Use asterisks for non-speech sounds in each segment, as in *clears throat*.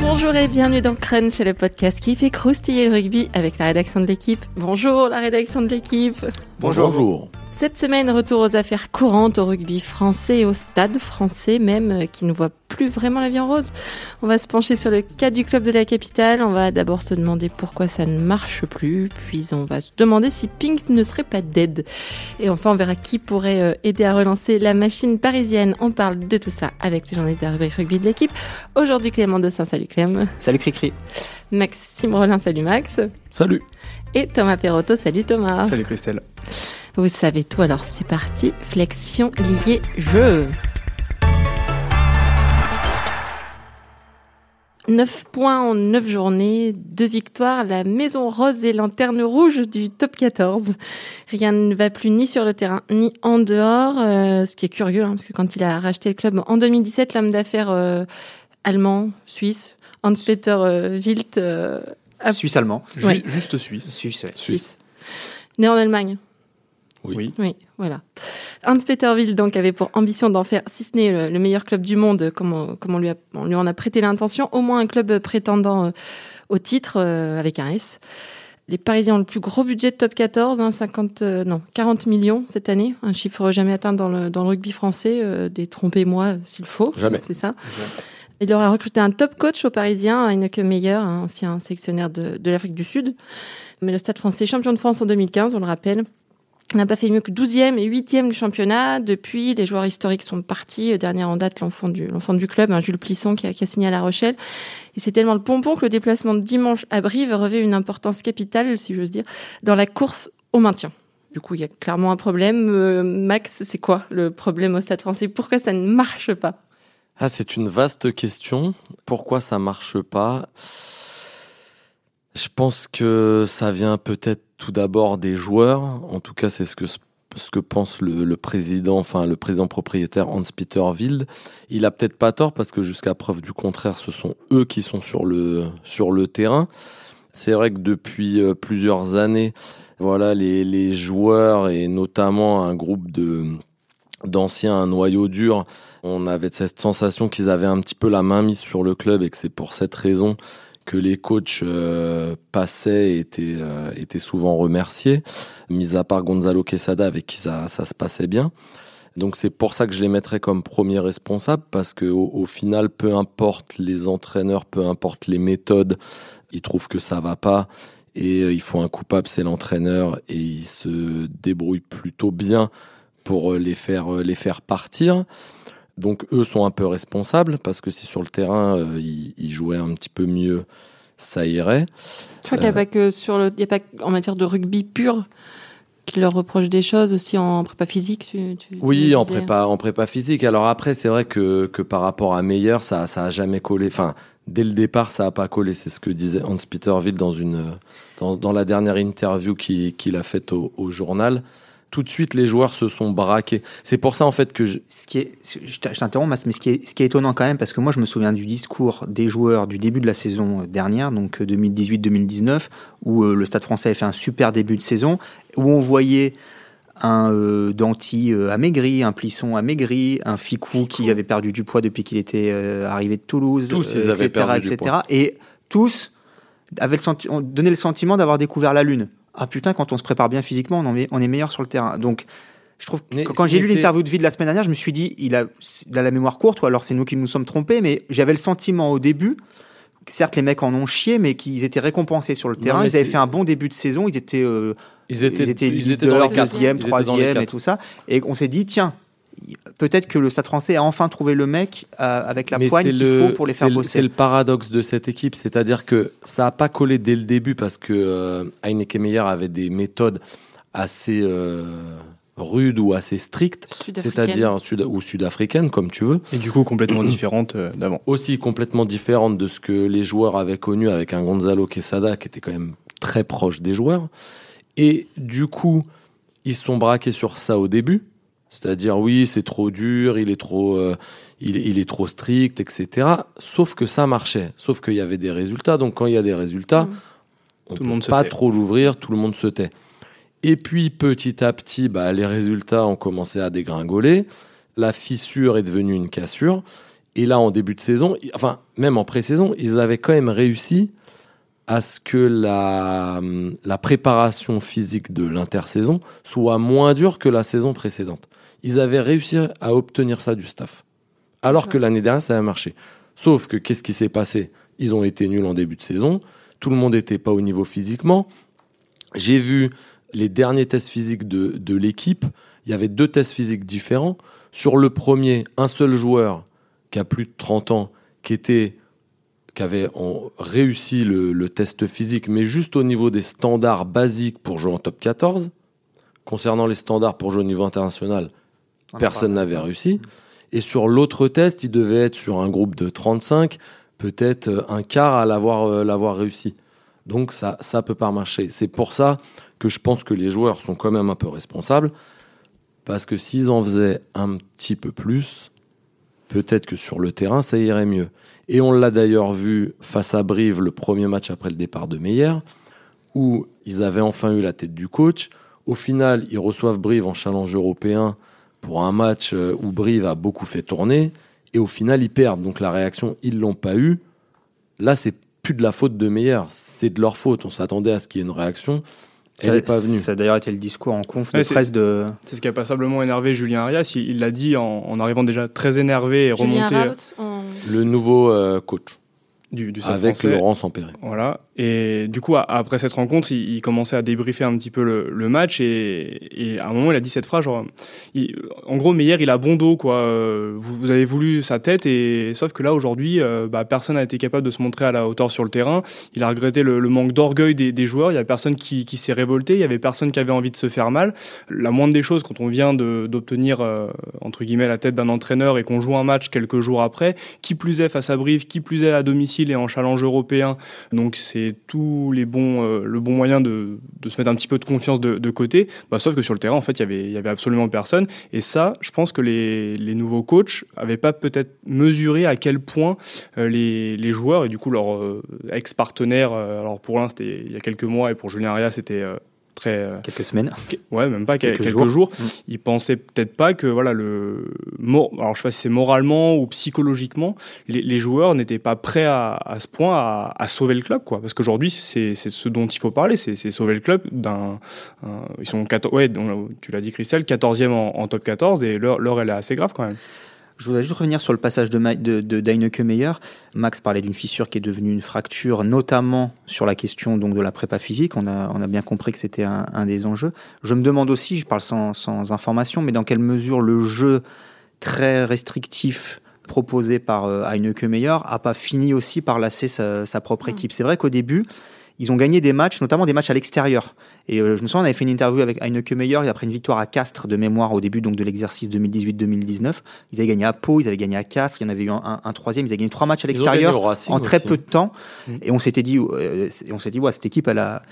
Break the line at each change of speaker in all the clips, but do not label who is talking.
Bonjour et bienvenue dans Crunch, le podcast qui fait croustiller le rugby avec la rédaction de l'équipe. Bonjour la rédaction de l'équipe.
Bonjour. Bonjour.
Cette semaine, retour aux affaires courantes au rugby français et au stade français même, euh, qui ne voit plus vraiment la vie en rose. On va se pencher sur le cas du club de la capitale. On va d'abord se demander pourquoi ça ne marche plus, puis on va se demander si Pink ne serait pas dead. Et enfin, on verra qui pourrait euh, aider à relancer la machine parisienne. On parle de tout ça avec les journalistes de la rubrique rugby de l'équipe. Aujourd'hui, Clément Dossin. Salut Clem.
Salut Cricri.
Maxime Rollin. Salut Max.
Salut.
Et Thomas Perotto. Salut Thomas.
Salut Christelle.
Vous savez tout, alors c'est parti. Flexion liée jeu. 9 points en 9 journées, 2 victoires, la maison rose et lanterne rouge du top 14. Rien ne va plus ni sur le terrain ni en dehors, euh, ce qui est curieux, hein, parce que quand il a racheté le club en 2017, l'homme d'affaires euh, allemand, suisse, Hans-Peter euh, Wild...
Suisse-allemand.
Juste suisse.
Suisse,
Suisse. Né en Allemagne.
Oui.
Oui, voilà. Hans-Peter Wild donc avait pour ambition d'en faire, si ce n'est le, meilleur club du monde, comme on, lui, en a prêté l'intention, au moins un club prétendant euh, au titre euh, avec un S. Les Parisiens ont le plus gros budget de top 14, 50, hein, euh, non, 40 millions cette année, un chiffre jamais atteint dans le, dans le rugby français. Détrompez-moi s'il faut.
Jamais.
C'est ça. Il aura recruté un top coach aux Parisiens, Heineke Meyer, ancien sélectionnaire de, l'Afrique du Sud. Mais le Stade français, champion de France en 2015, on le rappelle, n'a pas fait mieux que 12e et 8e du championnat. Depuis, les joueurs historiques sont partis. Dernière en date, l'enfant du, du club, hein, Jules Plisson, qui a, qui a, signé à La Rochelle. Et c'est tellement le pompon que le déplacement de dimanche à Brive revêt une importance capitale, si j'ose dire, dans la course au maintien. Du coup, il y a clairement un problème. Euh, Max, c'est quoi le problème au Stade français? Pourquoi ça ne marche pas?
Ah, C'est une vaste question. Pourquoi ça marche pas? Je pense que ça vient peut-être tout d'abord des joueurs. En tout cas, c'est ce que pense le, président, enfin le président propriétaire Hans-Peter Wild. Il a peut-être pas tort parce que jusqu'à preuve du contraire, ce sont eux qui sont sur le terrain. C'est vrai que depuis euh, plusieurs années, voilà les joueurs et notamment un groupe de d'anciens, un noyau dur, on avait cette sensation qu'ils avaient un petit peu la main mise sur le club et que c'est pour cette raison que les coachs euh, passaient étaient, euh, étaient souvent remerciés, mis à part Gonzalo Quesada avec qui ça, ça se passait bien. Donc c'est pour ça que je les mettrais comme premier responsable parce que au, final, peu importe les entraîneurs, peu importe les méthodes, ils trouvent que ça va pas et euh, il faut un coupable, c'est l'entraîneur et il se débrouille plutôt bien pour les faire les faire partir. Donc eux sont un peu responsables parce que si sur le terrain euh, ils, jouaient un petit peu mieux, ça irait.
Tu vois qu'il n'y a pas que sur le, y a pas en matière de rugby pur qui leur reproche des choses aussi en prépa physique.
oui, en prépa, en prépa physique. Alors après, c'est vrai que, que par rapport à Meyer, ça, ça a jamais collé. Enfin, dès le départ, ça a pas collé. C'est ce que disait Hans Peterville dans une dans, dans la dernière interview qu'il a faite au, au journal tout de suite les joueurs se sont braqués. C'est pour ça en fait que je...
ce qui est, je t'interromps, mais ce qui, est, ce qui est étonnant quand même, parce que moi je me souviens du discours des joueurs du début de la saison dernière, donc 2018-2019, euh, où euh, le Stade Français avait fait un super début de saison, où on voyait un euh, Danti amaigri, un Plisson amaigri, un Ficou, qui avait perdu du poids depuis qu'il était arrivé de Toulouse,
tous ils avaient perdu du poids.
et tous avaient le donné le sentiment d'avoir découvert la lune ah putain, quand on se prépare bien physiquement, on, on est meilleur sur le terrain. Donc, je trouve que quand j'ai lu l'interview de vie de la semaine dernière, je me suis dit, il a, la mémoire courte, ou alors c'est nous qui nous sommes trompés, mais j'avais le sentiment au début, certes les mecs en ont chié, mais qu'ils étaient récompensés sur le terrain. ils avaient fait un bon début de saison, ils étaient, euh,
ils étaient, ils étaient,
ils étaient leader, deuxième, troisième et tout ça. Et on s'est dit, tiens, peut-être que le Stade français a enfin trouvé le mec euh, avec la poigne qu'il faut pour les faire bosser.
C'est le paradoxe de cette équipe, c'est-à-dire que ça n'a pas collé dès le début parce que euh, Heineken Meyer avait des méthodes assez euh, rudes ou assez strictes, c'est-à-dire sud ou sud-africaines comme tu veux.
Et du coup complètement différentes d'avant. *clears throat*
Aussi complètement différentes de ce que les joueurs avaient connu avec un Gonzalo Quesada qui était quand même très proche des joueurs. Et du coup, ils se sont braqués sur ça au début c'est-à-dire, oui, c'est trop dur, il est trop, euh, il, il, est trop strict, etc. Sauf que ça marchait. Sauf qu'il y avait des résultats. Donc, quand il y a des résultats, mmh. on tout ne peut pas trop l'ouvrir, tout le monde se tait. Et puis, petit à petit, bah, les résultats ont commencé à dégringoler. La fissure est devenue une cassure. Et là, en début de saison, enfin, même en pré-saison, ils avaient quand même réussi à ce que la, la préparation physique de l'intersaison soit moins dure que la saison précédente. Ils avaient réussi à obtenir ça du staff. Alors que l'année dernière, ça a marché. Sauf que qu'est-ce qui s'est passé? Ils ont été nuls en début de saison. Tout le monde n'était pas au niveau physiquement. J'ai vu les derniers tests physiques de, de l'équipe. Il y avait deux tests physiques différents. Sur le premier, un seul joueur qui a plus de 30 ans, qui était qui avait réussi le, test physique, mais juste au niveau des standards basiques pour jouer en top 14. Concernant les standards pour jouer au niveau international, personne n'avait réussi. Et sur l'autre test, il devait être sur un groupe de 35, peut-être euh, un quart à l'avoir euh, réussi. Donc ça ça peut pas marcher. C'est pour ça que je pense que les joueurs sont quand même un peu responsables parce que s'ils en faisaient un petit peu plus, peut-être que sur le terrain ça irait mieux. Et on l'a d'ailleurs vu face à Brive le premier match après le départ de Meyer où ils avaient enfin eu la tête du coach. Au final, ils reçoivent Brive en challenge européen pour un match euh, où Brive a beaucoup fait tourner, et au final, ils perdent. Donc la réaction, ils l'ont pas eu. Là, c'est plus de la faute de Meyer, c'est de leur faute. On s'attendait à ce qu'il y ait une réaction. Elle n'est pas venue.
Ça a d'ailleurs été le discours en conf de presse de.
C'est ce qui a passablement énervé Julien Arias. Il l'a dit en, arrivant déjà très énervé et remonté.
Le nouveau euh, coach
du, du
Avec Laurent Sampéré.
Voilà. Et du coup, après cette rencontre, il, commençait à débriefer un petit peu le, match et, à un moment, il a dit cette phrase en gros, Meyer, il a bon dos, quoi. Euh, vous, avez voulu sa tête et sauf que là, aujourd'hui, euh, bah, personne n'a été capable de se montrer à la hauteur sur le terrain. Il a regretté le, manque d'orgueil des, joueurs. Il y a personne qui, s'est révolté. Il y avait personne qui avait envie de se faire mal. La moindre des choses, quand on vient d'obtenir euh, entre guillemets la tête d'un entraîneur et qu'on joue un match quelques jours après, qui plus est face à Brive, qui plus est à domicile et en challenge européen. Donc c'est tous les bons, euh, le bon moyen de, se mettre un petit peu de confiance de, côté. Bah, sauf que sur le terrain, en fait, il y avait, y avait absolument personne. Et ça, je pense que les, nouveaux coachs n'avaient pas peut-être mesuré à quel point euh, les, joueurs et du coup leurs euh, ex-partenaires, alors pour l'un c'était il y a quelques mois et pour Julien Aria c'était
euh, quelques semaines.
Ouais, même pas quelques, jours. Mm. Ils pensaient peut-être pas que voilà le alors je sais pas si c'est moralement ou psychologiquement, les, joueurs n'étaient pas prêts à, ce point à, sauver le club quoi. Parce qu'aujourd'hui c'est ce dont il faut parler, c'est sauver le club d'un ils sont 14, ouais, tu l'as dit Christelle, 14e en, en top 14 et l'heure elle est assez grave quand même.
Je voudrais juste revenir sur le passage de, de, de Deineke Meyer. Max parlait d'une fissure qui est devenue une fracture, notamment sur la question donc de la prépa physique. On a, on a bien compris que c'était un, un, des enjeux. Je me demande aussi, je parle sans, sans information, mais dans quelle mesure le jeu très restrictif proposé par euh, Heineke Meyer a pas fini aussi par lasser sa, sa propre mm. équipe. C'est vrai qu'au début, ils ont gagné des matchs, notamment des matchs à l'extérieur. Et euh, je me souviens, on avait fait une interview avec Heineke Meyer après une victoire à Castres de mémoire au début donc de l'exercice 2018-2019. Ils avaient gagné à Pau, ils avaient gagné à Castres, il y en avait eu un, troisième, ils avaient gagné trois matchs à l'extérieur en très peu de temps. Mm. Et on s'était dit, euh, on s'est dit, ouais, cette équipe, elle a,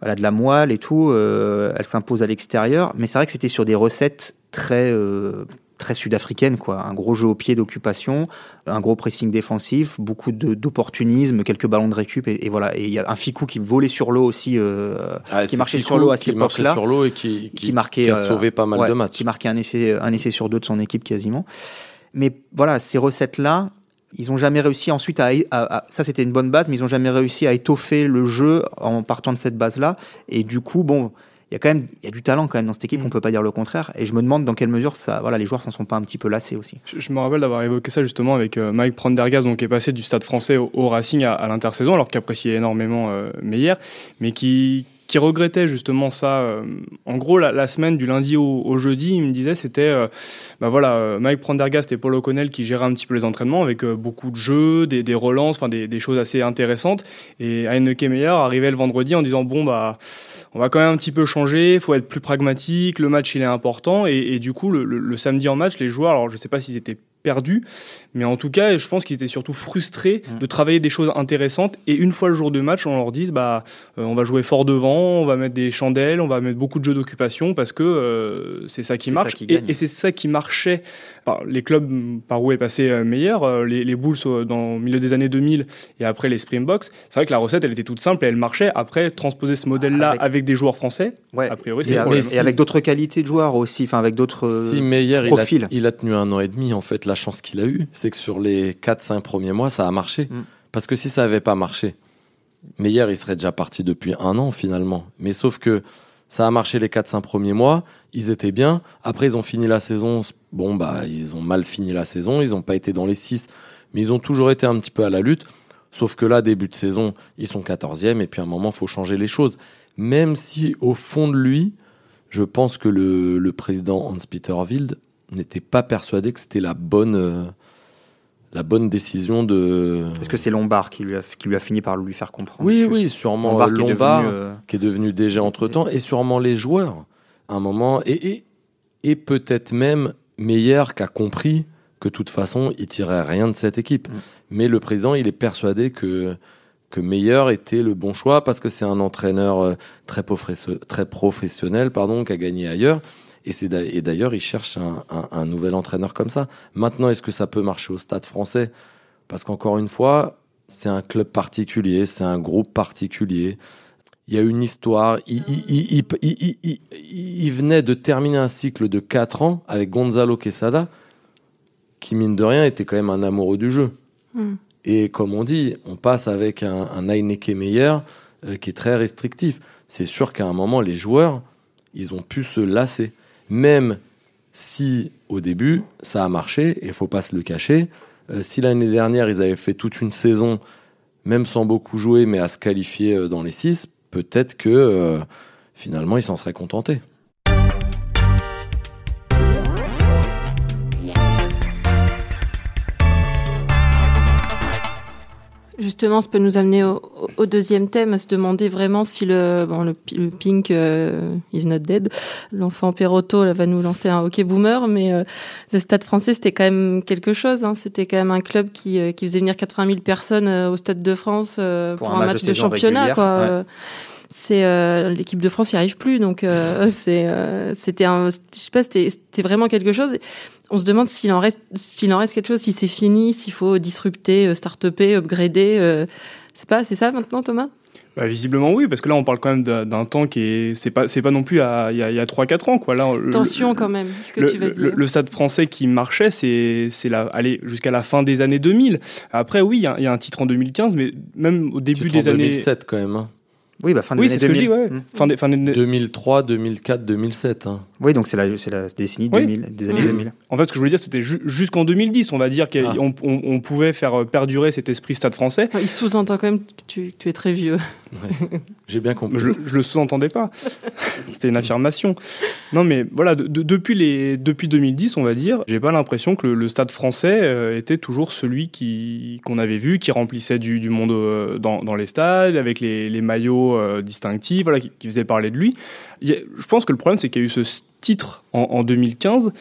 elle a de la moelle et tout, euh, elle s'impose à l'extérieur. Mais c'est vrai que c'était sur des recettes très très sud-africaine, quoi. Un gros jeu au pied d'occupation, un gros pressing défensif, beaucoup d'opportunisme, quelques ballons de récup, et, voilà. Et il y a un Ficou qui volait sur l'eau aussi, euh, ah, qui marchait sur l'eau à cette époque-là.
sur l'eau et qui, qui, marquait, a sauvé pas mal de matchs.
Qui marquait un essai, un essai sur deux de son équipe quasiment. Mais voilà, ces recettes-là, ils ont jamais réussi ensuite à, à, ça c'était une bonne base mais ils ont jamais réussi à étoffer le jeu en partant de cette base là et du coup bon il y a quand même il y a du talent quand même dans cette équipe, on mm. on peut pas dire le contraire. Et je me demande dans quelle mesure ça, voilà, les joueurs s'en sont pas un petit peu lassés aussi.
Je, me rappelle d'avoir évoqué ça justement avec euh, Mike Prendergast, donc qui est passé du Stade Français au, Racing à, l'intersaison, alors qu'il appréciait énormément euh, Meyer, mais qui qui regrettait justement ça. Euh, en gros, la, semaine du lundi au, jeudi, il me disait c'était, euh, bah voilà, euh, Mike Prendergast et Paul O'Connell qui géraient un petit peu les entraînements avec beaucoup de jeux, des, des relances, enfin des, des, choses assez intéressantes. Et Heineke Meyer arrivait le vendredi en disant bon bah, on va quand même un petit peu changer, faut être plus pragmatique, le match il est important. Et, et du coup, le, le, samedi en match, les joueurs, alors je sais pas s'ils étaient perdu. Mais en tout cas, je pense qu'ils étaient surtout frustrés mm. de travailler des choses intéressantes. Et une fois le jour de match, on leur dit bah, euh, on va jouer fort devant, on va mettre des chandelles, on va mettre beaucoup de jeux d'occupation parce que euh, c'est ça qui marche. et, c'est ça qui marchait. Les clubs par où est passé euh, meilleur, les, les, Bulls dans le milieu des années 2000 et après les Springboks, c'est vrai que la recette, elle était toute simple et elle marchait. Après, transposer ce modèle-là avec... des joueurs français,
ouais. a priori, c'est et, et avec d'autres qualités de joueurs aussi, enfin avec d'autres
si Meyer, profils. Il a, il a tenu un an et demi en fait la chance qu'il a eue, c'est que sur les 4-5 premiers mois, ça a marché. Mm. Parce que si ça n'avait pas marché, Meyer, il serait déjà parti depuis un an finalement. Mais sauf que ça a marché les 4-5 premiers mois, ils étaient bien. Après, ils ont fini la saison. Bon, bah, ils ont mal fini la saison. Ils n'ont pas été dans les 6, mais ils ont toujours été un petit peu à la lutte. Sauf que là, début de saison, ils sont 14e. Et puis à un moment, il faut changer les choses. Même si, au fond de lui, je pense que le, président Hans-Peter Wild n'était pas persuadé que c'était la bonne. Euh, la bonne décision de.
Est-ce que c'est Lombard qui lui, a, qui lui a fini par lui faire comprendre
Oui, oui, sûrement Lombard, euh, qui, est devenu, DG entre temps, et sûrement les joueurs, à un moment, et, et, peut-être même Meilleur qui a compris que de toute façon, il tirait rien de cette équipe. Mm. Mais le président, il est persuadé que, que Meilleur était le bon choix parce que c'est un entraîneur euh, très, très professionnel pardon, qui a gagné ailleurs. Et, d'ailleurs, il cherche un, nouvel entraîneur comme ça. Maintenant, est-ce que ça peut marcher au stade français? Parce qu'encore une fois, c'est un club particulier, c'est un groupe particulier. Il y a une histoire. Il, il, venait de terminer un cycle de 4 ans avec Gonzalo Quesada, qui, mine de rien, était quand même un amoureux du jeu. Hmm. Et comme on dit, on passe avec un, un Heineken meilleur euh, qui est très restrictif. C'est sûr qu'à un moment, les joueurs, ils ont pu se lasser même si au début ça a marché, et il faut pas se le cacher. Euh, si l'année dernière ils avaient fait toute une saison, même sans beaucoup jouer, mais à se qualifier euh, dans les six, peut-être que euh, finalement ils s'en seraient contentés.
Justement, ça peut nous amener au, deuxième thème, à se demander vraiment si le, bon, le, Pink euh, is not dead, l'enfant Perotto va nous lancer un hockey boomer, mais euh, le Stade Français c'était quand même quelque chose. Hein. C'était quand même un club qui, euh, qui faisait venir 80 000 personnes au Stade de France pour, un, match, de, championnat. Quoi. C'est l'équipe de France n'y arrive plus, donc *laughs* c'est c'était un, je sais pas, c'était vraiment quelque chose on se demande s'il en reste, s'il en reste quelque chose, si c'est fini, s'il faut disrupter, euh, start-upper, upgrader. Euh, c'est pas, c'est ça maintenant, Thomas?
Bah, visiblement oui, parce que là on parle quand même d'un temps qui est c'est pas c'est pas non plus il y a, a 3-4 ans quoi. Là,
Tension quand même. Ce que
le,
tu veux dire?
Le, stade français qui marchait, c'est c'est la aller jusqu'à la fin des années 2000. Après oui, il y, a un titre en 2015, mais même au début des années
2007 quand même. Hein.
Oui, bah fin
oui, c'est ce que je dis, ouais.
Mmh. Fin, des, fin des... 2003, 2004, 2007. Hein.
Oui, donc c'est la, la décennie 2000, des années 2000. Mmh.
En fait, ce que je voulais dire, c'était jusqu'en 2010, on va dire qu'on ah. on, pouvait faire perdurer cet esprit stade français.
Il sous-entend quand même que tu, tu es très vieux.
J'ai bien compris.
Je, je le sous-entendais pas. *laughs* C'était une affirmation. Non, mais voilà, depuis, les, depuis 2010, on va dire, j'ai pas l'impression que le, stade français euh, était toujours celui qui, qu'on avait vu, qui remplissait du, du monde euh, dans, dans, les stades, avec les, les maillots euh, distinctifs, voilà, qui, qui, faisait parler de lui. je pense que le problème, c'est qu'il y a eu ce titre en, en 2015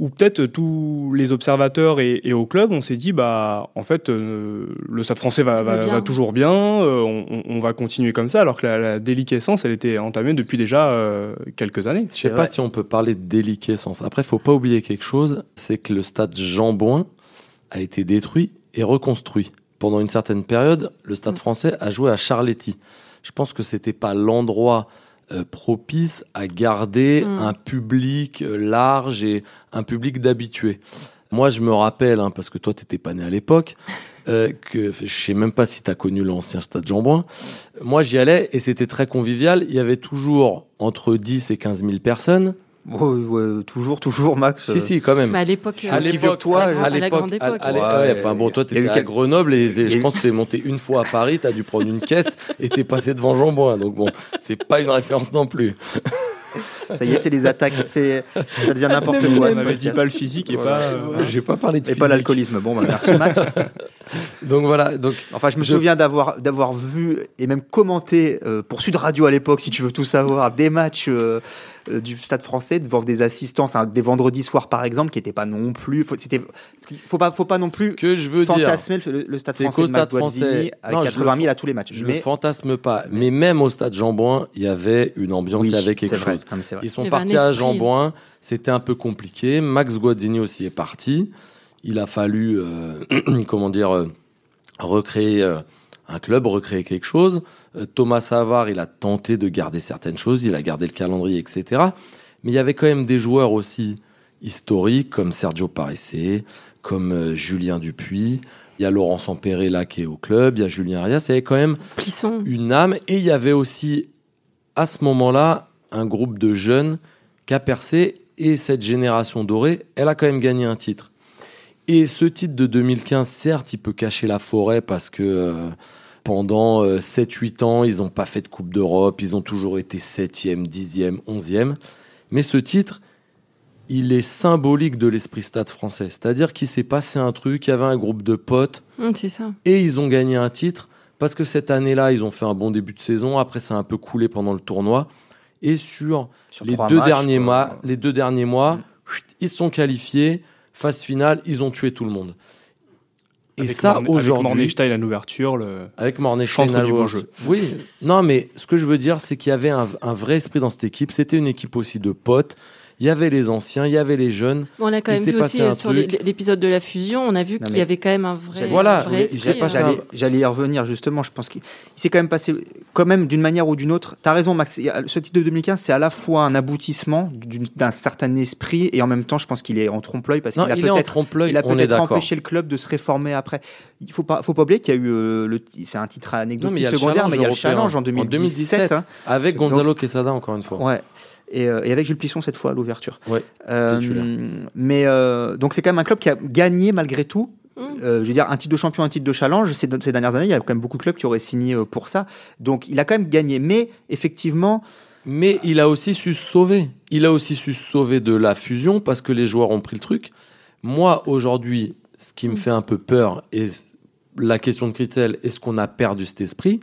où peut-être tous les observateurs et, au club, on s'est dit, bah, en fait, euh, le Stade français va, va, toujours bien, euh, on, va continuer comme ça, alors que la, déliquescence, elle était entamée depuis déjà euh, quelques années.
Je sais pas si on peut parler de déliquescence. Après, il faut pas oublier quelque chose, c'est que le Stade Jean-Bouin a été détruit et reconstruit. Pendant une certaine période, le Stade mm. français a joué à Charletti. Je pense que c'était pas l'endroit euh, propice à garder mm. un public euh, large et un public d'habitués. Moi, je me rappelle, hein, parce que toi, tu n'étais pas né à l'époque, euh, que je sais même pas si tu as connu l'ancien stade Jean-Bouin. Moi, j'y allais et c'était très convivial. Il y avait toujours entre 10 et 15 000 personnes.
Ouais, toujours, toujours, Max.
Si, si, quand même.
à l'époque,
à l'époque, toi, à, la grande époque. enfin bon, toi, t'étais à Grenoble et, je pense que t'es monté une fois à Paris, t'as dû prendre une caisse et t'es passé devant Jean-Bouin. Donc bon, c'est pas une référence non plus.
Ça y est, c'est les attaques. C'est, ça devient n'importe quoi.
On avait dit pas le physique et pas.
Euh, J'ai pas parlé de
Et pas l'alcoolisme. Bon, bah, merci Max. *laughs*
donc voilà. Donc.
Enfin, je me souviens d'avoir d'avoir vu et même commenté euh, pour Sud Radio à l'époque, si tu veux tout savoir, des matchs. Euh, euh, du Stade Français devant des assistances, des vendredis soirs par exemple, qui n'étaient pas non plus. C'était, faut pas, faut pas non plus
que je veux
fantasmer le, Stade Français. Stade français, avec 80 000 à tous les matchs.
Je ne fantasme pas, mais même au Stade Jean-Bouin, il y avait une ambiance, il y avait quelque chose. Ils sont partis à Jean-Bouin, c'était un peu compliqué. Max Guazzini aussi est parti. Il a fallu, euh, *clears throat* comment dire, euh, recréer un club, recréer quelque chose. Euh, Thomas Savard, il a tenté de garder certaines choses, il a gardé le calendrier, etc. Mais il y avait quand même des joueurs aussi historiques comme Sergio Parissé, comme euh, Julien Dupuis. Il y a Laurent Sampéré là qui est au club, il y a Julien Arias. Il y avait quand même une âme. Et il y avait aussi, à ce moment-là, un groupe de jeunes qui a percé. Et cette génération dorée, elle a quand même gagné un titre. Et ce titre de 2015, certes, il peut cacher la forêt parce que euh, pendant 7-8 euh, ans, ils n'ont pas fait de Coupe d'Europe, ils ont toujours été 7e, 10e, 11e. Mais ce titre, il est symbolique de l'esprit stade français. C'est-à-dire qu'il s'est passé un truc, il y avait un groupe de potes.
Mmh, c'est ça.
Et ils ont gagné un titre parce que cette année-là, ils ont fait un bon début de saison. Après, ça a un peu coulé pendant le tournoi. Et sur, les, deux derniers mois, les deux derniers mois, ils se sont qualifiés. Phase finale, ils ont tué tout le monde.
Et ça, aujourd'hui. Avec Mornestein à l'ouverture, le.
Avec Mornestein à l'ouverture. Oui, non, mais ce que je veux dire, c'est qu'il y avait un, un, vrai esprit dans cette équipe. C'était une équipe aussi de potes il y avait les anciens, il y avait les jeunes.
on a quand même vu aussi euh, sur l'épisode de la fusion, on a vu qu'il y avait quand même un vrai.
Voilà,
hein. j'allais y revenir justement. Je pense qu'il s'est quand même passé, quand même d'une manière ou d'une autre. Tu as raison, Max. Ce titre de 2015, c'est à la fois un aboutissement d'un certain esprit et en même temps, je pense qu'il est en trompe-l'œil parce qu'il a peut-être peut empêché le club de se réformer après. Il faut pas, faut pas oublier qu'il y a eu euh, le, c'est un titre anecdotique secondaire, mais il y a le challenge en 2017, hein.
avec Gonzalo Quesada encore une fois.
Ouais. Euh, et, avec Jules Plisson cette fois à l'ouverture.
Ouais,
euh, mais euh, donc c'est quand même un club qui a gagné malgré tout. Mmh. je veux dire, un titre de champion, un titre de challenge, ces, ces, dernières années, il y a quand même beaucoup de clubs qui auraient signé pour ça. Donc il a quand même gagné. Mais effectivement.
Mais il a aussi su se sauver. Il a aussi su se sauver de la fusion parce que les joueurs ont pris le truc. Moi, aujourd'hui, ce qui me mmh. fait un peu peur, et la question de Critel, est-ce qu'on a perdu cet esprit?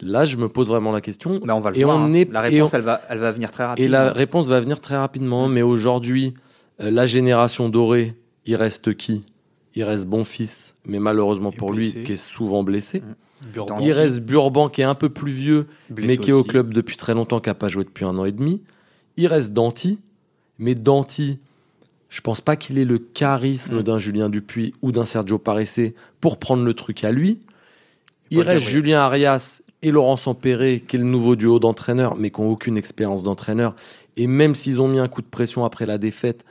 Là, je me pose vraiment la question.
on va le et voir, on hein. est, la réponse, elle, va, elle va venir très rapidement.
Et la réponse va venir très rapidement. Mais aujourd'hui, euh, la génération dorée, il reste qui? Il reste Bonfils, mais malheureusement pour lui, qui est souvent blessé. Mmh. Il reste Burban, qui est un peu plus vieux, mais qui est au club depuis très longtemps, qui n'a pas joué depuis un an et demi. Il reste Danti, mais Danti, je pense pas qu'il ait le charisme mmh. d'un Julien Dupuis ou d'un Sergio Paressé pour prendre le truc à lui. Il reste Julien Arias et Laurent Sampéré, qui est le nouveau duo d'entraîneurs, mais qui n'ont aucune expérience d'entraîneur. Et même s'ils ont mis un coup de pression après la défaite,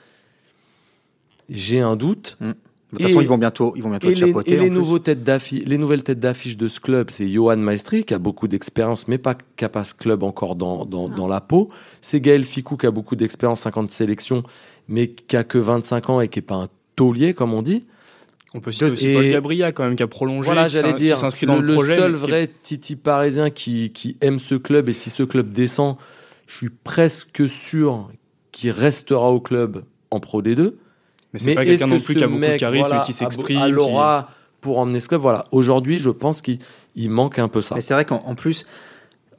j'ai un doute.
Mmh. De toute façon, ils vont bientôt, ils vont bientôt
et
les,
et les, nouveaux têtes les nouvelles têtes d'affiche de ce club, c'est Johan Maestri, qui a beaucoup d'expérience, mais pas qui ce club encore dans, dans, dans, la peau. C'est Gaël Ficou, qui a beaucoup d'expérience, 50 sélections, mais qui a que 25 ans et qui n'est pas un taulier, comme on dit.
On peut citer aussi Paul Gabria quand même qui a prolongé.
Voilà, j'allais dire, le, dans le, le seul vrai Titi parisien qui, qui aime ce club et si ce club descend, je suis presque sûr qu'il restera au club en Pro D2.
Mais c'est pas quelqu'un non plus qui a beaucoup de charisme et qui s'exprime.
À l'aura pour emmener ce club. Voilà, aujourd'hui, je pense qu'il manque un peu ça.
Mais c'est vrai qu'en plus,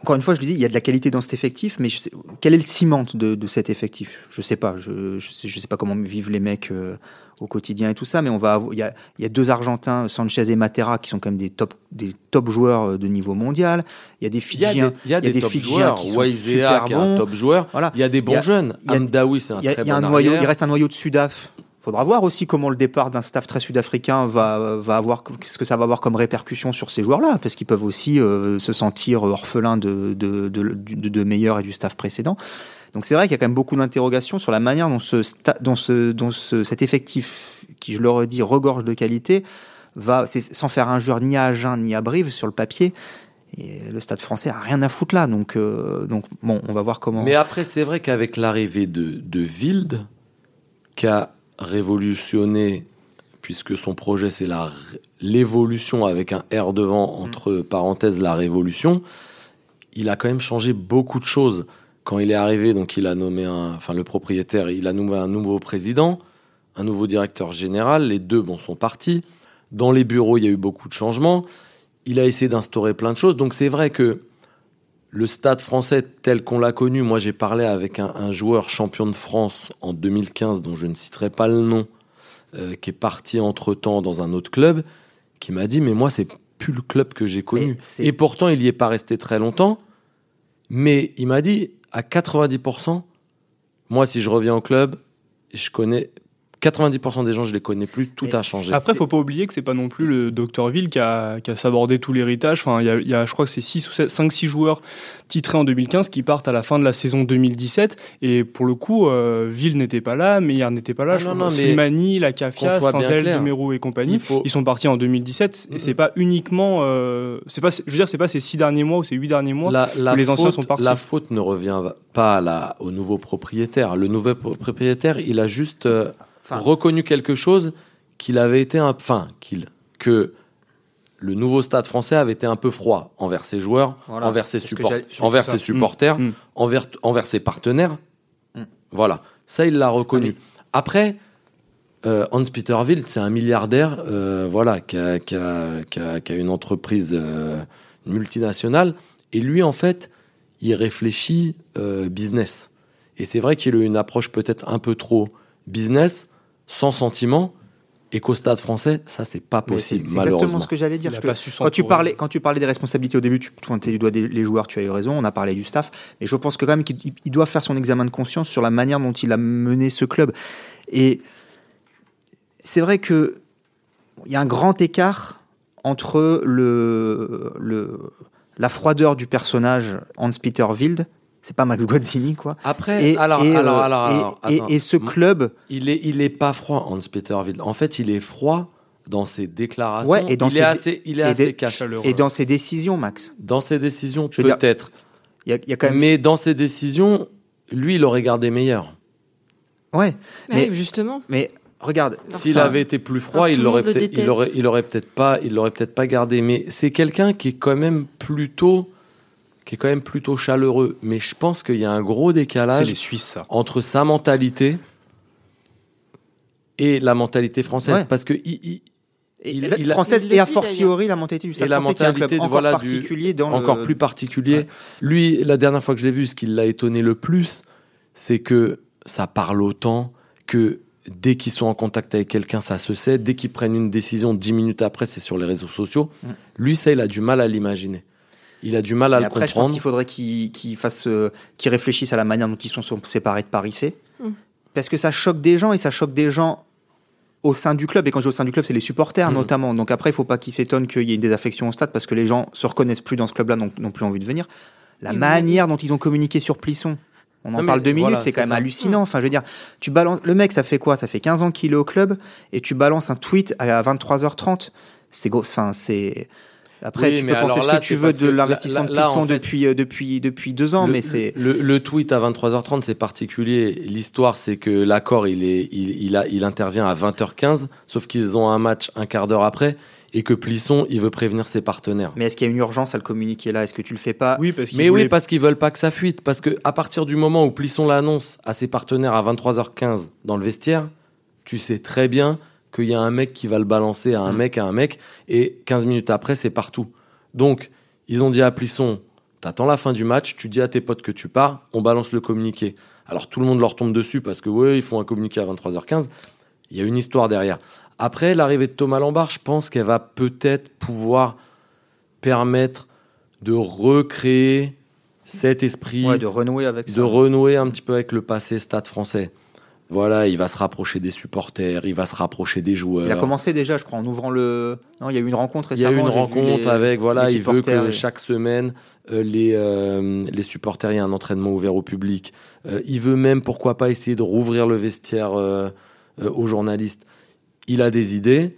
encore une fois, je le dis, il y a de la qualité dans cet effectif, mais je sais, quel est le ciment de, de cet effectif Je sais pas. Je, je, sais, je sais pas comment vivent les mecs. Euh, au quotidien et tout ça, mais on va il y a, y a deux Argentins, Sanchez et Matera, qui sont quand même des top, des top joueurs euh, de niveau mondial. Il y a des Fidjiens,
il y a des, il y a des, joueurs. qui sont super qui est un top joueur. Voilà. Il y a des bons jeunes. Amdaoui, c'est un très bon
un noyau, Il reste un noyau de Sudaf. Faudra voir aussi comment le départ d'un staff très sud-africain va, va avoir, qu'est-ce que ça va avoir comme répercussion sur ces joueurs-là, parce qu'ils peuvent aussi euh, se sentir orphelins de, de, de, de, et du staff précédent. Donc c'est vrai qu'il y a quand même beaucoup d'interrogations sur la manière dont, ce, dont, ce, dont ce, cet effectif, qui je le redis, regorge de qualité, va, sans faire joueur ni à Agen ni à Brive sur le papier. Et le stade français a rien à foutre là, donc, euh, donc bon, on va voir comment.
Mais après, c'est vrai qu'avec l'arrivée de, de Wild, qui a révolutionné, puisque son projet c'est l'évolution avec un R devant, entre parenthèses, la révolution, il a quand même changé beaucoup de choses quand il est arrivé, donc il a nommé un, enfin le propriétaire, il a nommé un nouveau président, un nouveau directeur général. Les deux, bon, sont partis. Dans les bureaux, il y a eu beaucoup de changements. Il a essayé d'instaurer plein de choses. Donc c'est vrai que le stade français tel qu'on l'a connu, moi j'ai parlé avec un, joueur champion de France en 2015, dont je ne citerai pas le nom, euh, qui est parti entre-temps dans un autre club, qui m'a dit, mais moi c'est plus le club que j'ai connu. Et pourtant, il n'y est pas resté très longtemps. Mais il m'a dit, à 90%, moi, si je reviens au club, je connais 90% des gens, je les connais plus, tout a changé.
Après, faut pas oublier que c'est pas non plus le Dr Ville qui a, qui a sabordé tout l'héritage. Enfin, il y, a, je crois que c'est 6 ou 5-6 joueurs titrés en 2015 qui partent à la fin de la saison 2017. Et pour le coup, euh, Ville n'était pas là, Meillard n'était pas là. Ah, non, Slimani, la Cafia, Sanzel, Numéro et compagnie, ils sont partis en 2017. Et c'est pas uniquement, euh, c'est pas, je veux dire, c'est pas ces 6 derniers mois ou ces 8 derniers mois que les anciens sont partis.
La faute ne revient pas à au nouveau propriétaire. Le nouveau propriétaire, il a juste euh, reconnu quelque chose qu'il avait été un, enfin qu'il que le nouveau stade français avait été un peu froid envers ses joueurs, envers ses, envers ses supporters, mm. Mm. Envers, envers ses partenaires. Mm. Voilà, ça il l'a reconnu. Après, euh, Hans Peter Wild, c'est un milliardaire, euh, voilà, qui a, qui, a, qui, a, une entreprise euh, multinationale, et lui en fait, il réfléchit business. Et c'est vrai qu'il a une approche peut-être un peu trop business, sans sentiment, et qu'au stade français, ça, c'est pas possible,
C'est exactement ce que j'allais dire. quand, tu parlais, quand tu parlais des responsabilités au début, tu pointais du doigt les joueurs, tu as eu raison, on a parlé du staff, mais je pense que quand même qu'il doit faire son examen de conscience sur la manière dont il a mené ce club. Et c'est vrai que il y a un grand écart entre le, le, la froideur du personnage Hans-Peter Wild c'est pas Max Guazzini quoi.
Après, et, alors, alors, euh, alors,
et, ce club,
il est, il est pas froid, Hans Peter Wild. En fait, il est froid dans ses déclarations. Ouais, et dans il, est assez, il est assez cash.
Et dans ses décisions, Max.
Dans ses décisions, peut-être. Il y, a quand même. Mais dans ses décisions, lui, il aurait gardé meilleur.
Ouais,
mais justement.
Mais regarde,
s'il avait été plus froid, il l'aurait peut-être, il aurait, il aurait peut-être pas, il l'aurait peut-être pas gardé. Mais c'est quelqu'un qui est quand même plutôt qui est quand même plutôt chaleureux. Mais je pense qu'il y a un gros décalage entre sa mentalité et la mentalité française. Parce que il,
il, française et a fortiori la mentalité du Stade la mentalité encore particulier dans
encore plus particulier. Lui, la dernière fois que je l'ai vu, ce qui l'a étonné le plus, c'est que ça parle autant que dès qu'ils sont en contact avec quelqu'un, ça se sait. Dès qu'ils prennent une décision, dix minutes après, c'est sur les réseaux sociaux. Lui, ça, il a du mal à l'imaginer. Il a du mal à le après, comprendre. Je pense
qu'il faudrait qu'il fasse, euh, réfléchisse à la manière dont ils sont séparés de Paris C. Hmm. Parce que ça choque des gens et ça choque des gens au sein du club. Et quand je dis au sein du club, c'est les supporters hmm. notamment. Donc après, il ne faut pas qu'ils s'étonnent qu'il y ait une désaffection au stade parce que les gens se reconnaissent plus dans ce club-là, n'ont plus envie de venir. La manière dont ils ont communiqué sur Plisson. On en parle deux minutes, c'est quand même hallucinant. Enfin, je veux dire, tu balances. Le mec, ça fait quoi? Ça fait 15 ans qu'il est au club et tu balances un tweet à 23h30. C'est enfin, c'est après, tu peux penser ce que tu veux de l'investissement de Plisson depuis, euh, depuis, depuis deux ans, mais c'est.
Le, tweet à 23h30, c'est particulier. L'histoire, c'est que l'accord, il, est, il, il, a, il intervient à 20h15, sauf qu'ils ont un match un quart d'heure après et que Plisson, il veut prévenir ses partenaires.
Mais est-ce qu'il y a une urgence à le communiquer là? Est-ce que tu le fais pas?
Oui, parce Mais oui, parce qu'ils veulent pas que ça fuite. Parce que à partir du moment où Plisson l'annonce à ses partenaires à 23h15 dans le vestiaire, tu sais très bien qu'il y a un mec qui va le balancer à un mm. mec, à un mec, et 15 minutes après, c'est partout. Donc, ils ont dit à Plisson, t'attends la fin du match, tu dis à tes potes que tu pars, on balance le communiqué. Alors tout le monde leur tombe dessus parce que ouais, ils font un communiqué à 23h15. Il y a une histoire derrière. Après, l'arrivée de Thomas Lambert, je pense qu'elle va peut-être pouvoir permettre de recréer cet esprit,
de renouer avec
de renouer un petit peu avec le passé stade français. Voilà, il va se rapprocher des supporters, il va se rapprocher des joueurs.
Il a commencé déjà, je crois, en ouvrant le. Non, il y a eu une rencontre récemment.
Il y a eu une rencontre avec, voilà, il veut que chaque semaine, euh, les, euh, les supporters, il y ait un entraînement ouvert au public. Euh, il veut même, pourquoi pas, essayer de rouvrir le vestiaire aux journalistes. Il a des idées.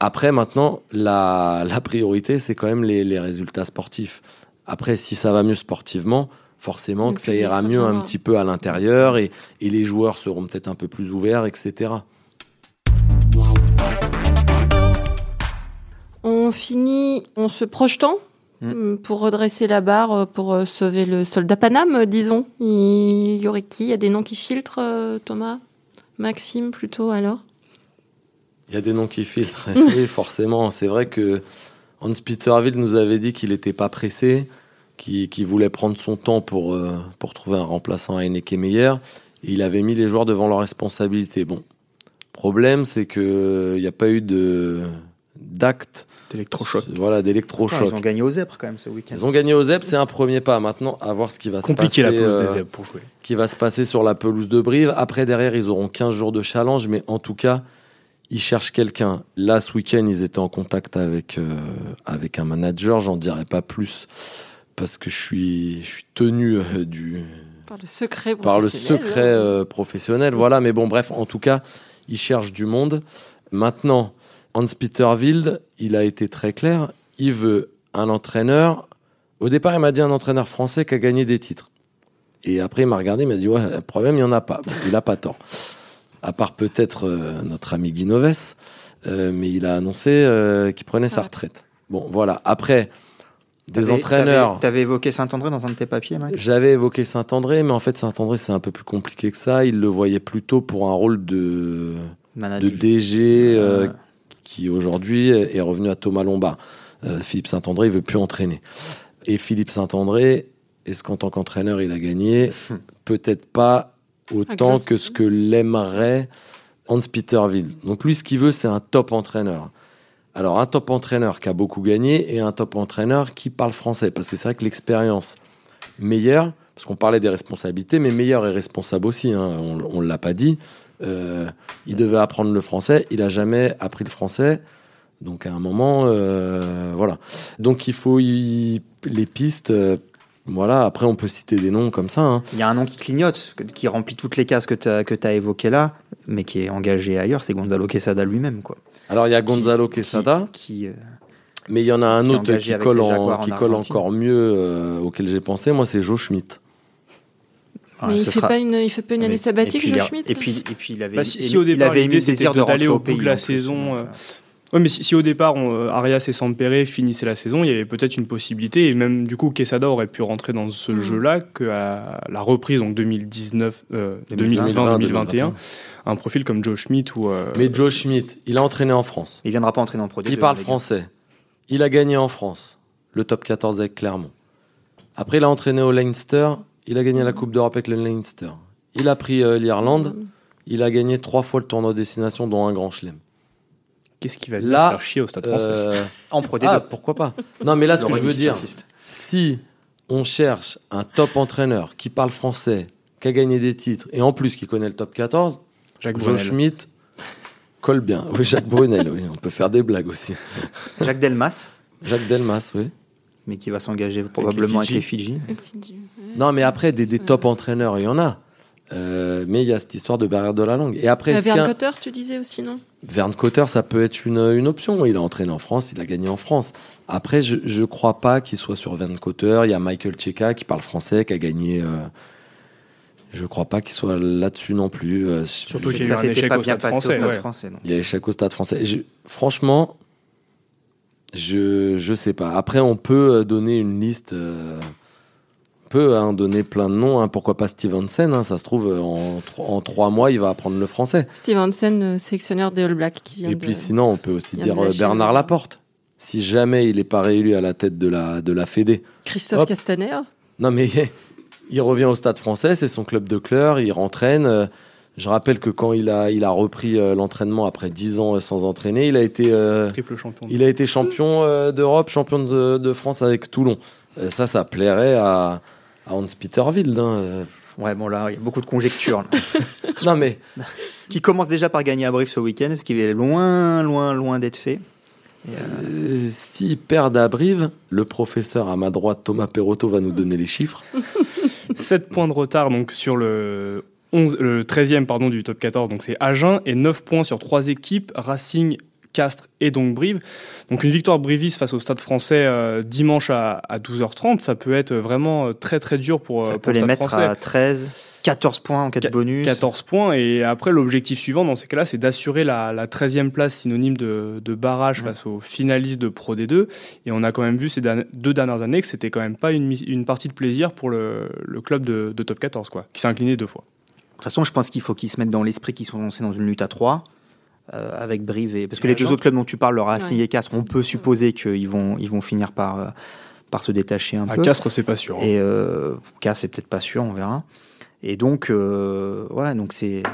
Après, maintenant, la, la priorité, c'est quand même les, les résultats sportifs. Après, si ça va mieux sportivement, forcément que ça ira mieux un petit peu à l'intérieur et, les joueurs seront peut-être un peu plus ouverts, etc.
On finit en se projetant hmm. euh, pour redresser la barre, euh, pour euh, sauver le soldat Paname, disons. Il y aurait qui? Il y a des noms qui filtrent, Thomas? Maxime plutôt alors?
Il y a des noms qui filtrent, *laughs* oui, forcément. C'est vrai que Hans Peter Wild nous avait dit qu'il n'était pas pressé qui, voulait prendre son temps pour, euh, pour trouver un remplaçant à Heineke Meyer. Et il avait mis les joueurs devant leurs responsabilités. Bon, problème, c'est qu'il n'y a pas eu de d'actes.
D'électrochoc.
Voilà, d'électrochoc.
Ils ont gagné aux ZEP quand même ce week-end.
Ils ont gagné aux ZEP, c'est un premier pas. Maintenant, à voir ce qui va se passer.
Compliqué la pelouse des ZEP pour jouer.
Qui va se passer sur la pelouse de Brive. Après, derrière, ils auront 15 jours de challenge, mais en tout cas, ils cherchent quelqu'un. Là, ce week-end, ils étaient en contact avec, avec un manager, j'en dirai pas plus, parce que je suis, je suis tenu du,
par le secret
Par le secret euh, professionnel, voilà. Mais bon, bref, en tout cas, il cherche du monde. Maintenant, Hans-Peter Wild, il a été très clair. Il veut un entraîneur. Au départ, il m'a dit un entraîneur français qui a gagné des titres. Et après, il m'a regardé, il m'a dit Ouais, le problème, il n'y en a pas. il n'a pas tort. À part peut-être euh, notre ami Guinoves, euh, mais il a annoncé qu'il prenait sa retraite. Bon, voilà. Après, des entraîneurs.
Tu avais évoqué Saint-André dans un de tes papiers, Mike
J'avais évoqué Saint-André, mais en fait, Saint-André, c'est un peu plus compliqué que ça. Il le voyait plutôt pour un rôle de, de DG euh, qui aujourd'hui est revenu à Thomas Lombard. Euh, Philippe Saint-André, il veut plus entraîner. Et Philippe Saint-André, est-ce qu'en tant qu'entraîneur, il a gagné? Peut-être pas autant que ce que l'aimerait Hans-Peter Wild. Donc lui, ce qu'il veut, c'est un top entraîneur. Alors, un top entraîneur qui a beaucoup gagné et un top entraîneur qui parle français. Parce que c'est vrai que l'expérience meilleure, parce qu'on parlait des responsabilités, mais meilleur et responsable aussi, hein, on ne l'a pas dit. Euh, il devait apprendre le français, il n'a jamais appris le français. Donc, à un moment, euh, voilà. Donc, il faut les pistes. Euh, voilà, après on peut citer des noms comme ça. Hein.
Il y a un nom qui clignote, qui remplit toutes les cases que tu as, as évoquées là, mais qui est engagé ailleurs, c'est Gonzalo Quesada lui-même. quoi.
Alors il y a Gonzalo Quesada, qui, euh, mais il y en a un autre qui colle, qui colle encore mieux, euh, auquel j'ai pensé, moi c'est Joe Schmidt.
Ah, mais il, fait pas une, il fait pas une année sabbatique, Joe Schmidt
Et puis, et puis il avait,
bah, si, au départ, il avait émis le désir de d'aller au bout de la saison. Euh, oui, mais si, au départ, on, Arias et Sampere finissaient la saison, il y avait peut-être une possibilité, et même du coup, Quesada aurait pu rentrer dans ce mm. jeu-là, qu'à la reprise, donc 2019, 2020-2021, un profil comme Joe Schmidt ou. Euh,
mais Joe Schmidt, il a entraîné en France.
Il viendra pas entraîner en Pro
Il parle français. Il a gagné en France, le top 14 avec Clermont. Après, il a entraîné au Leinster, il a gagné la Coupe d'Europe avec le Leinster. Il a pris euh, l'Irlande, il a gagné trois fois le tournoi de destination, dont un grand chelem.
Qu'est-ce qui va là, faire chier au Stade français euh, *laughs*
En Pro
Ah, pourquoi pas Non, mais là, ce que je veux dire, si on cherche un top entraîneur qui parle français, qui a gagné des titres, et en plus qui connaît le top 14, Jacques Joe Schmidt colle bien. Oui, Jacques Brunel, oui. On peut faire des blagues aussi.
Jacques Delmas.
Jacques Delmas, oui.
Mais qui va s'engager probablement avec les Fidji.
Non, mais après, des, top entraîneurs, il y en a. Euh, mais il y a cette histoire de barrière de la langue. Et après,
euh, Verne Cotter, tu disais aussi, non?
Verne Cotter, ça peut être une, une, option. Il a entraîné en France, il a gagné en France. Après, je ne crois pas qu'il soit sur Verne Cotter. Il y a Michael Cheka qui parle français, qui a gagné euh, je ne crois pas qu'il soit là-dessus non plus.
Euh, Surtout qu'il y a eu un échec au stade français.
il y a échec au stade français. franchement, je ne sais pas. Après, on peut donner une liste. Euh, on peut hein, donner plein de noms. Hein. pourquoi pas Stevenson hein. Ça se trouve, en, en, trois mois, il va apprendre le français.
Stevenson, sélectionneur des All Blacks. Qui vient
Et puis sinon, on peut aussi dire Bernard Laporte. Si jamais il n'est pas réélu à la tête de la, de la Fédé.
Christophe Castaner
Non, mais *laughs* il revient au Stade français, c'est son club de cœur, il rentraîne. Euh, je rappelle que quand il a, il a repris euh, l'entraînement après 10 ans euh, sans entraîner, il a été,
Triple champion.
il a été champion d'Europe, champion de, France avec Toulon. ça, ça plairait à, Hans-Peter Wild. Hein.
Ouais, bon là, il y a beaucoup de conjectures. *laughs*
non mais... *laughs*
qui commence déjà par gagner à Brive ce week-end, ce qui est loin, loin, loin d'être fait.
S'il perd à Brive, le professeur à ma droite, Thomas Perotto, va nous donner les chiffres. *laughs*
7 points de retard donc sur le, 11, le 13e pardon, du top 14, donc c'est Agen, et 9 points sur 3 équipes, Racing, Castres et donc Brive. Donc une victoire briviste face au Stade français euh, dimanche à, 12h30, ça peut être vraiment euh, très très dur pour,
ça
euh,
peut
les
mettre à 13. 14 points en cas de bonus.
14 points. Et après, l'objectif suivant dans ces cas-là, c'est d'assurer la, 13e place synonyme de, barrage face aux finalistes de Pro D2. Et on a quand même vu ces deux dernières années que c'était quand même pas une, partie de plaisir pour le, club de, top 14, quoi, qui s'est incliné deux fois.
De toute façon, je pense qu'il faut qu'ils se mettent dans l'esprit qu'ils sont lancés dans une lutte à trois. Euh, avec Brive et parce que les deux autres clubs dont tu parles, le Racing et Castres, on peut supposer qu'ils vont ils vont finir par euh, par se détacher un
à
peu.
Castres, c'est pas sûr. Hein.
Et euh, Castres, c'est peut-être pas sûr, on verra. Et donc, euh, ouais, donc c'est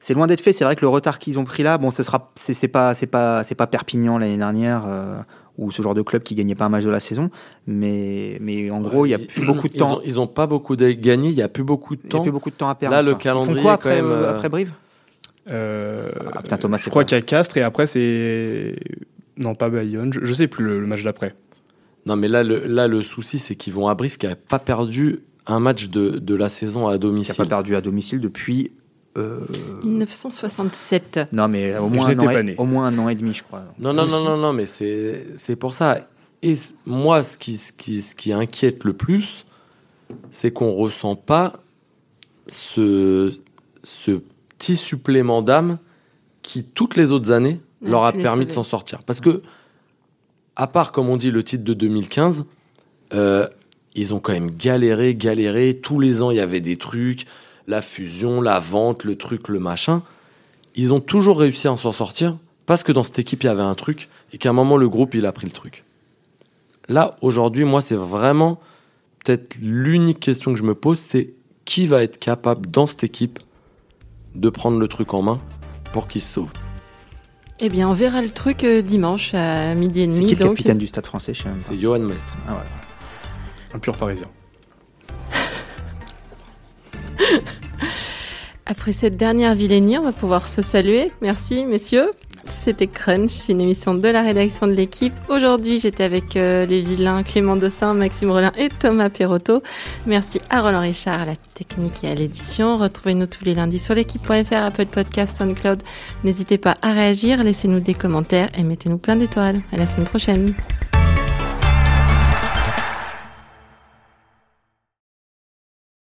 c'est loin d'être fait. C'est vrai que le retard qu'ils ont pris là, bon, ce sera, c'est pas, c'est pas, c'est pas Perpignan l'année dernière euh, ou ce genre de club qui gagnait pas un match de la saison. Mais, mais en gros, il y a plus beaucoup de temps.
ils ont pas beaucoup de gagné. Il y a plus beaucoup de temps.
Il y a plus beaucoup de temps à perdre.
Là, le calendrier.
Ils font quoi après, euh, après Brive?
Euh, ah, putain, Thomas, je crois qu'il y a Castres et après c'est non pas Bayonne. Je, sais plus le, match d'après.
Non, mais là, le, là, le souci, c'est qu'ils vont à Brive qui n'a pas perdu un match de, de la saison à domicile.
Qui n'a pas perdu à domicile depuis
1967.
Euh, non, mais au moins, un an et, au moins un an et demi, je crois.
Non, non, non, non, non, mais c'est pour ça. Et moi, ce qui, ce, qui, ce qui inquiète le plus, c'est qu'on ressent pas ce, ce petit supplément d'âme qui, toutes les autres années, leur a permis de s'en sortir. Parce que, à part, comme on dit, le titre de 2015, euh, ils ont quand même galéré, galéré. Tous les ans, il y avait des trucs la fusion, la vente, le truc, le machin. Ils ont toujours réussi à s'en sortir parce que dans cette équipe, il y avait un truc et qu'à un moment, le groupe, il a pris le truc. Là, aujourd'hui, moi, c'est vraiment peut-être l'unique question que je me pose, c'est qui va être capable dans cette équipe de prendre le truc en main pour qu'il se sauve
eh bien, on verra le truc euh, dimanche à midi et demi.
C'est qui le capitaine du Stade français chez
C'est Johan Mestre.
Ah, Un pur parisien. *laughs*
Après cette dernière vilainie, on va pouvoir se saluer. Merci, messieurs. C'était Crunch, une émission de la rédaction de l'équipe. Aujourd'hui, j'étais avec euh, les vilains Clément Dossin, Maxime Rollin et Thomas Perotto. Merci à Roland Richard à la technique et à l'édition. Retrouvez-nous tous les lundis sur l'équipe.fr, Apple Podcast, SoundCloud. N'hésitez pas à réagir, laissez-nous des commentaires et mettez-nous plein d'étoiles. À la semaine prochaine.